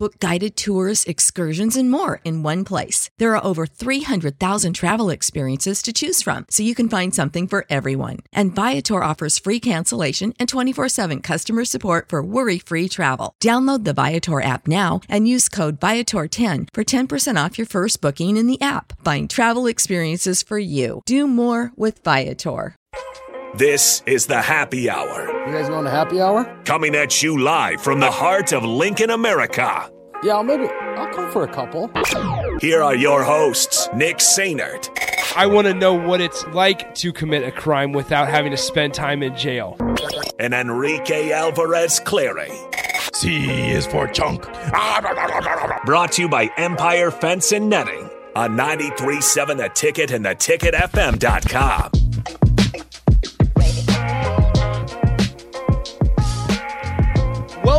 Book guided tours, excursions, and more in one place. There are over 300,000 travel experiences to choose from, so you can find something for everyone. And Viator offers free cancellation and 24 7 customer support for worry free travel. Download the Viator app now and use code Viator10 for 10% off your first booking in the app. Find travel experiences for you. Do more with Viator. This is the happy hour. You guys going to happy hour? Coming at you live from the heart of Lincoln, America. Yeah, I'll maybe I'll come for a couple. Here are your hosts, Nick Sainert. I want to know what it's like to commit a crime without having to spend time in jail. And Enrique Alvarez Clary. C is for chunk. Brought to you by Empire Fence and Netting on 937 The Ticket and theticketfm.com.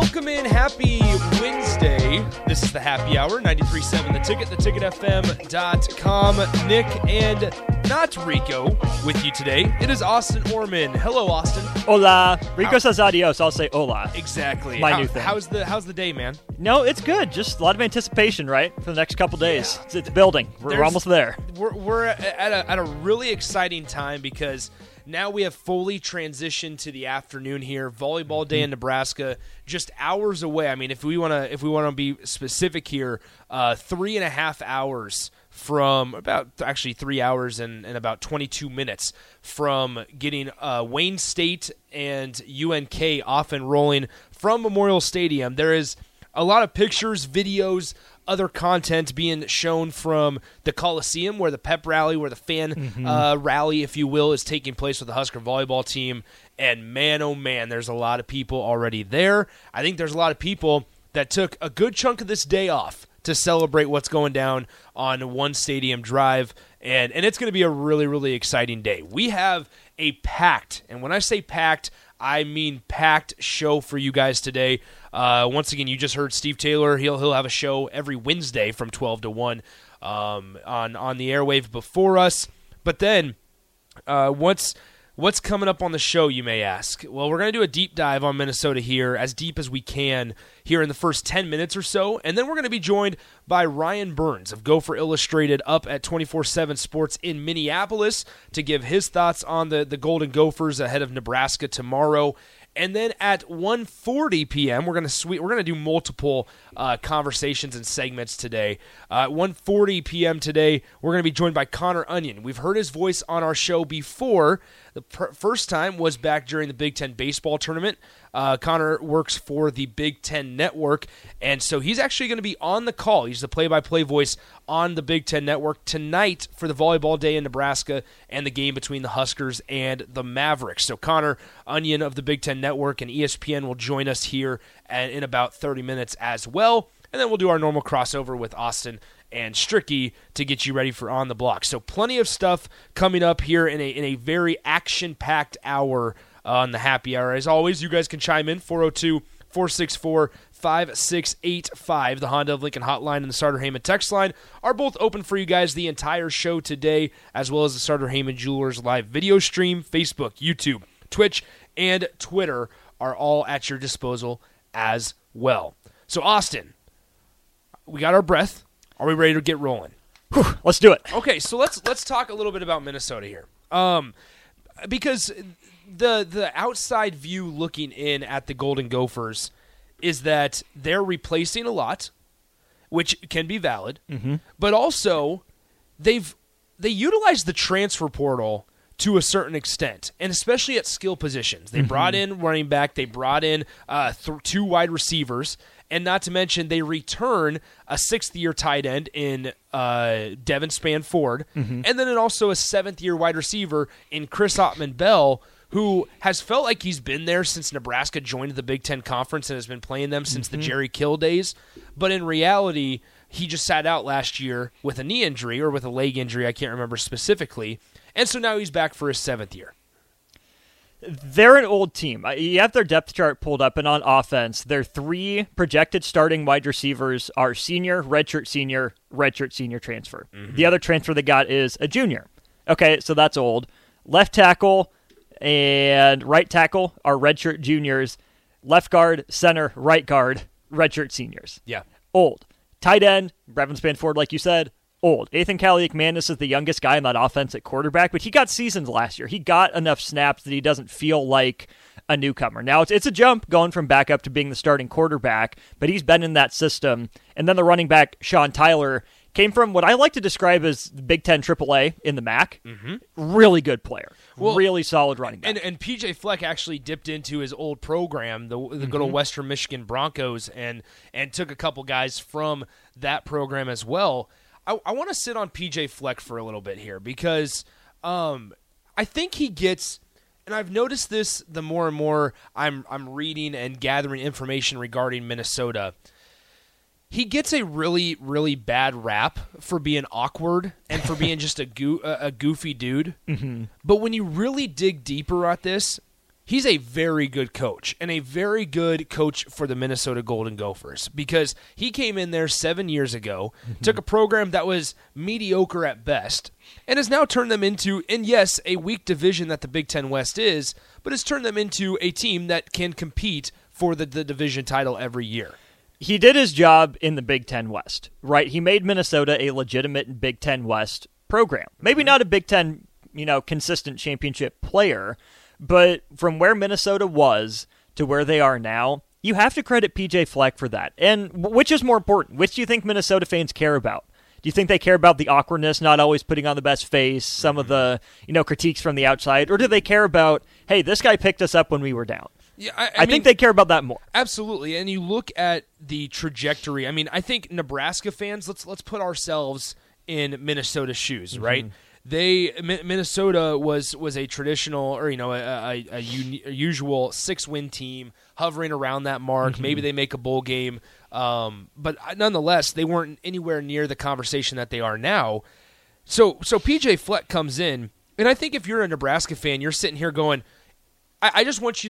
Welcome in. Happy Wednesday. This is the happy hour, 93.7 The Ticket, theticketfm.com. Nick and not Rico with you today. It is Austin Orman. Hello, Austin. Hola. Rico says adios. I'll say hola. Exactly. My How- new thing. How's the How's the day, man? No, it's good. Just a lot of anticipation, right? For the next couple days. It's, it's building. We're, we're There's- almost there. We're, we're at a, at a really exciting time because now we have fully transitioned to the afternoon here. Volleyball day Mm-hmm. in Nebraska, just hours away. I mean, if we want to, if we want to be specific here, uh, three and a half hours from about actually three hours and, and about 22 minutes from getting uh, Wayne State and UNK off and rolling from Memorial Stadium. There is a lot of pictures, videos, other content being shown from the Coliseum, where the pep rally, where the fan uh, rally, if you will, is taking place with the Husker volleyball team. And man, oh man, there's a lot of people already there. I think there's a lot of people that took a good chunk of this day off to celebrate what's going down on One Stadium Drive. And, and it's going to be a really, really exciting day. We have a packed, and when I say packed, I mean packed show for you guys today. Uh, once again, you just heard Steve Taylor. He'll he'll have a show every Wednesday from twelve to one um, on on the airwave before us. But then, uh, what's what's coming up on the show? You may ask. Well, we're going to do a deep dive on Minnesota here, as deep as we can here in the first ten minutes or so, and then we're going to be joined by Ryan Burns of Gopher Illustrated up at twenty four seven Sports in Minneapolis to give his thoughts on the the Golden Gophers ahead of Nebraska tomorrow. And then at 1:40 p.m., we're gonna sweet, we're gonna do multiple uh, conversations and segments today. Uh, at 1:40 p.m. today, we're gonna be joined by Connor Onion. We've heard his voice on our show before. The pr- first time was back during the Big Ten baseball tournament. Uh, Connor works for the Big Ten Network, and so he's actually going to be on the call. He's the play-by-play voice on the Big Ten Network tonight for the volleyball day in Nebraska and the game between the Huskers and the Mavericks. So Connor Onion of the Big Ten Network and ESPN will join us here in about 30 minutes as well, and then we'll do our normal crossover with Austin and Stricky to get you ready for on the block. So plenty of stuff coming up here in a in a very action packed hour on the happy hour. As always, you guys can chime in 402 464 5685. The Honda of Lincoln hotline and the Sartor Hamann text line are both open for you guys the entire show today, as well as the Sartor Hamann Jewelers live video stream, Facebook, YouTube, Twitch, and Twitter are all at your disposal as well. So, Austin, we got our breath. Are we ready to get rolling? Let's do it. Okay, so let's let's talk a little bit about Minnesota here, um, because the the outside view looking in at the Golden Gophers is that they're replacing a lot, which can be valid, but also they've they utilize the transfer portal to a certain extent, and especially at skill positions. They brought in running back, they brought in uh, th- two wide receivers, and not to mention they return a sixth year tight end in uh, Devin Spann-Ford, and then also a seventh year wide receiver in Chris Autman-Bell. Who has felt like he's been there since Nebraska joined the Big Ten Conference and has been playing them since the mhm. Jerry Kill days. But in reality, he just sat out last year with a knee injury or with a leg injury, I can't remember specifically. And so now he's back for his seventh year. They're an old team. You have their depth chart pulled up, and on offense, their three projected starting wide receivers are senior, redshirt senior, redshirt senior transfer. Mm-hmm. The other transfer they got is a junior. Okay, so that's old. left tackle and right tackle are redshirt juniors, left guard, center, right guard, redshirt seniors. Yeah. Old. Tight end, Brevyn Spann-Ford, like you said, old. Ethan Kaliakmanis is the youngest guy in that offense at quarterback, but he got seasons last year. He got enough snaps that he doesn't feel like a newcomer. Now it's it's a jump going from backup to being the starting quarterback, but he's been in that system. And then the running back Sean Tyler came from what I like to describe as Big Ten AAA in the MAC. Mm-hmm. Really good player, Well, really solid running back. And and PJ Fleck actually dipped into his old program, the the good old Western Michigan Broncos, and and took a couple guys from that program as well. I, I want to sit on PJ Fleck for a little bit here because um, I think he gets. And I've noticed this the more and more I'm I'm reading and gathering information regarding Minnesota. He gets a really really bad rap for being awkward and for being just a goo- a goofy dude. Mm-hmm. But when you really dig deeper at this, he's a very good coach and a very good coach for the Minnesota Golden Gophers because he came in there seven years ago, mm-hmm. took a program that was mediocre at best, and has now turned them into, and yes, a weak division that the Big Ten West is, but has turned them into a team that can compete for the, the division title every year. He did his job in the Big Ten West, right? He made Minnesota a legitimate Big Ten West program. Maybe not a Big Ten, you know, consistent championship player, but from where Minnesota was to where they are now, you have to credit PJ Fleck for that. And which is more important? Which do you think Minnesota fans care about? Do you think they care about the awkwardness, not always putting on the best face, some of mm-hmm. the, you know, critiques from the outside, or do they care about, hey, this guy picked us up when we were down? Yeah, I, I, think they care about that more. Absolutely, and you look at the trajectory. I mean, I think Nebraska fans. Let's let's put ourselves in Minnesota's shoes, right? They Mi- Minnesota was was a traditional or you know a, a, a, uni- a usual six win team hovering around that mark. Maybe they make a bowl game, um, but nonetheless, they weren't anywhere near the conversation that they are now. So so PJ Fleck comes in, and I think if you're a Nebraska fan, you're sitting here going, I, I just want you.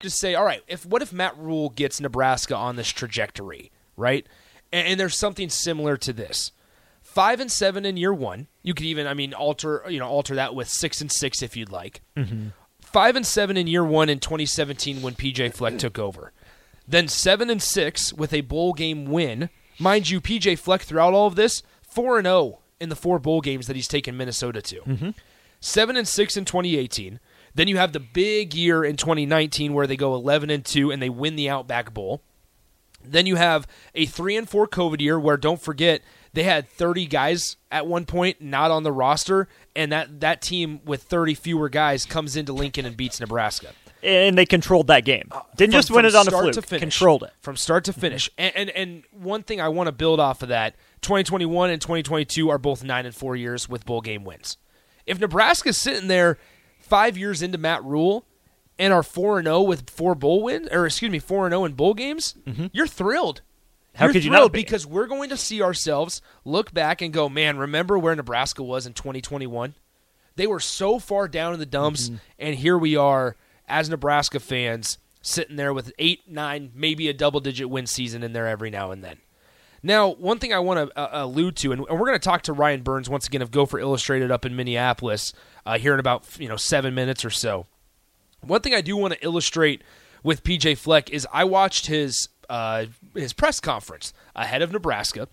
Just say, all right, if what if Matt Rhule gets Nebraska on this trajectory, right? And, and there's something similar to this. Five and seven in year one. You could even, I mean, alter, you know, alter that with six and six if you'd like. Mm-hmm. Five and seven in year one in 2017 when PJ Fleck took over. then seven and six with a bowl game win. Mind you, PJ Fleck throughout all of this four and zero in the four bowl games that he's taken Minnesota to. Mm-hmm. Seven and six in 2018. Then you have the big year in 2019 where they go 11 and two and they win the Outback Bowl. Then you have a three and four COVID year where don't forget they had 30 guys at one point not on the roster, and that that team with 30 fewer guys comes into Lincoln and beats Nebraska. and they controlled that game. Uh, Didn't From- just win it on a start fluke. to finish. Controlled it. from start to finish. Mm-hmm. And, and and one thing I want to build off of that: 2021 and 2022 are both nine and four years with bowl game wins. If Nebraska's sitting there five years into Matt Rhule and are four and zero with four bowl wins, or excuse me, four and zero in bowl games, you're thrilled. Mm-hmm. How You're could you not be? Because we're going to see ourselves look back and go, man, remember where Nebraska was in 2021? They were so far down in the dumps, Mm-hmm. and here we are as Nebraska fans sitting there with eight, nine, maybe a double digit win season in there every now and then. Now, one thing I want to uh, allude to, and, and we're going to talk to Ryan Burns once again of Gopher Illustrated up in Minneapolis uh, here in about you know seven minutes or so. One thing I do want to illustrate with PJ Fleck is I watched his uh, his press conference ahead of Nebraska,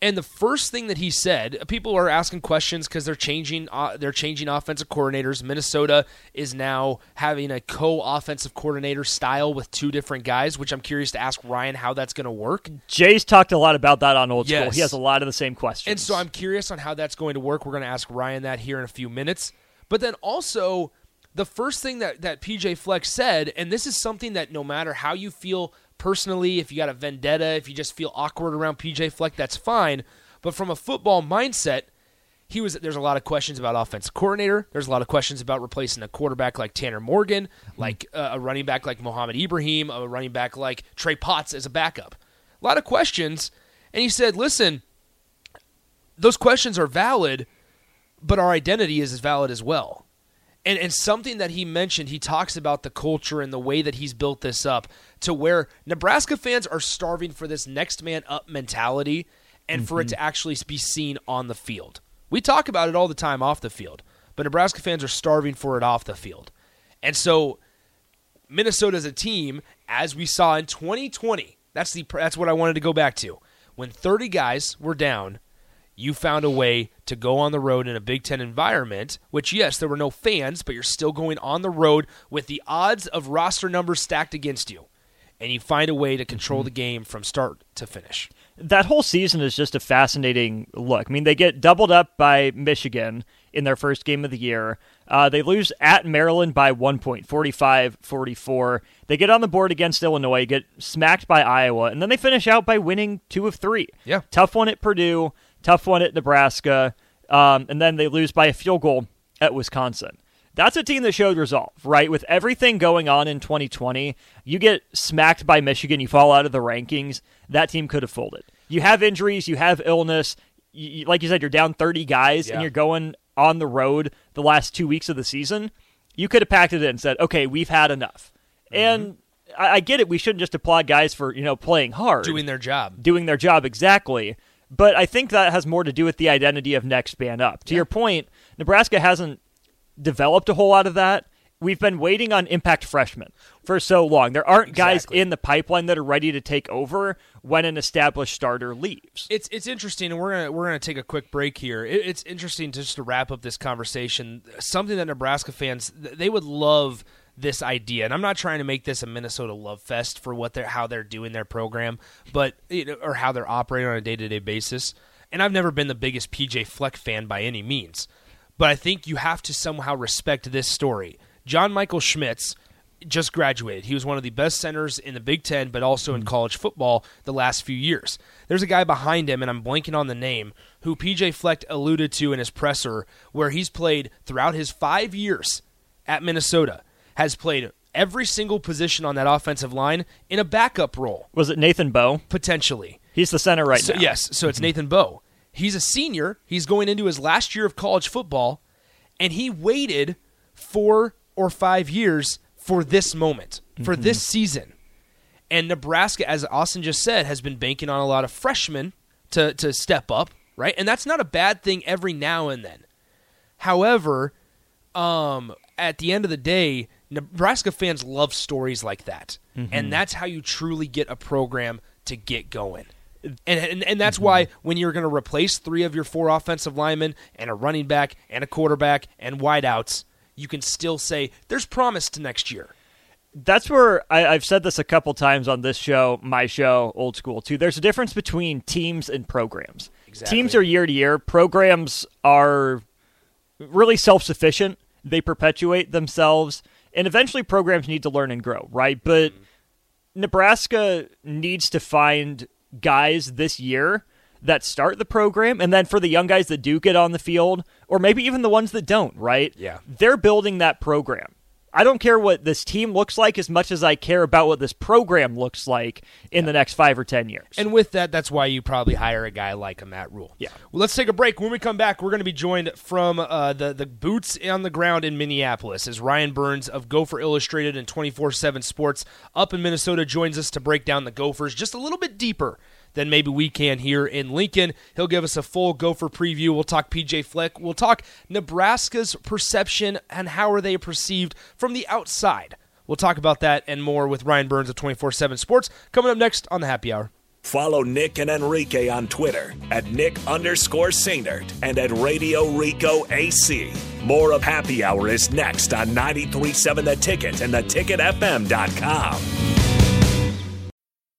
and the first thing that he said, people are asking questions because they're changing uh, they're changing offensive coordinators. Minnesota is now having a co-offensive coordinator style with two different guys, which I'm curious to ask Ryan how that's going to work. Jay's talked a lot about that on Old School. He has a lot of the same questions. And so I'm curious on how that's going to work. We're going to ask Ryan that here in a few minutes. But then also, the first thing that, that PJ Flex said, and this is something that no matter how you feel personally, if you got a vendetta, if you just feel awkward around PJ Fleck, that's fine. But from a football mindset, he was there's a lot of questions about offensive coordinator. There's a lot of questions about replacing a quarterback like Tanner Morgan, like uh, a running back like Mohamed Ibrahim, a running back like Trey Potts as a backup. A lot of questions. And he said, listen, those questions are valid, but our identity is as valid as well. And and something that he mentioned, he talks about the culture and the way that he's built this up to where Nebraska fans are starving for this next man up mentality and for it mm-hmm. to actually be seen on the field. We talk about it all the time off the field, but Nebraska fans are starving for it off the field. And so Minnesota as a team, as we saw in 2020, that's the that's what I wanted to go back to. When 30 guys were down, you found a way to go on the road in a Big Ten environment, which, yes, there were no fans, but you're still going on the road with the odds of roster numbers stacked against you. And you find a way to control the game from start to finish. that whole season is just a fascinating look. I mean, they get doubled up by Michigan in their first game of the year. Uh, they lose at Maryland by one point, 45 44. They get on the board against Illinois, get smacked by Iowa, and then they finish out by winning two of three. Yeah. Tough one at Purdue, tough one at Nebraska, um, and then they lose by a field goal at Wisconsin. That's a team that showed resolve, right? With everything going on in 2020, you get smacked by Michigan, you fall out of the rankings. That team could have folded. You have injuries, you have illness. You, like you said, you're down 30 guys, Yeah. and you're going on the road the last two weeks of the season. You could have packed it in and said, "Okay, we've had enough." And I, I get it. We shouldn't just applaud guys for you know playing hard, Doing their job. doing their job exactly. But I think that has more to do with the identity of next man up. To your point, Nebraska hasn't developed a whole lot of that. We've been waiting on impact freshmen for so long. There aren't guys in the pipeline that are ready to take over when an established starter leaves. It's it's interesting, and we're gonna we're gonna take a quick break here. It, it's interesting just to wrap up this conversation. Something that Nebraska fans they would love this idea, and I'm not trying to make this a Minnesota love fest for what they're how they're doing their program, but you know, or how they're operating on a day to day basis. And I've never been the biggest PJ Fleck fan by any means, but I think you have to somehow respect this story. John Michael Schmitz just graduated. He was one of the best centers in the Big Ten, but also in mm-hmm. college football the last few years. There's a guy behind him, and I'm blanking on the name, who PJ Fleck alluded to in his presser, where he's played throughout his five years at Minnesota, has played every single position on that offensive line in a backup role, Was it Nathan Boe? potentially. He's the center right So, now. Yes, so it's Nathan Boe. He's a senior. He's going into his last year of college football, and he waited four or five years for this moment, for this season. And Nebraska, as Austin just said, has been banking on a lot of freshmen to, to step up, right? And that's not a bad thing every now and then. However, um, at the end of the day, Nebraska fans love stories like that, mm-hmm. and that's how you truly get a program to get going. Mm-hmm. And, and, and that's why when you're going to replace three of your four offensive linemen and a running back and a quarterback and wideouts, you can still say there's promise to next year. that's where I, I've said this a couple times on this show, my show, old school too. There's a difference between teams and programs. Exactly. Teams are year to year. Programs are really self sufficient. They perpetuate themselves, and eventually programs need to learn and grow, right? But mm-hmm. Nebraska needs to find guys this year that start the program, and then for the young guys that do get on the field, or maybe even the ones that don't, right? Yeah. They're building that program. I don't care what this team looks like as much as I care about what this program looks like in the next five or ten years. And with that, that's why you probably hire a guy like a Matt Rhule. Yeah. Well, let's take a break. When we come back, we're going to be joined from uh, the the boots on the ground in Minneapolis as Ryan Burns of Gopher Illustrated and twenty four seven Sports up in Minnesota joins us to break down the Gophers just a little bit deeper than maybe we can here in Lincoln. He'll give us a full Gopher preview. We'll talk PJ Fleck. We'll talk Nebraska's perception and how are they perceived from the outside. We'll talk about that and more with Ryan Burns of 24 7 Sports coming up next on the Happy Hour. Follow Nick and Enrique on Twitter at Nick underscore Sainert and at Radio Rico AC. More of Happy Hour is next on 93.7 The Ticket and theticketfm.com.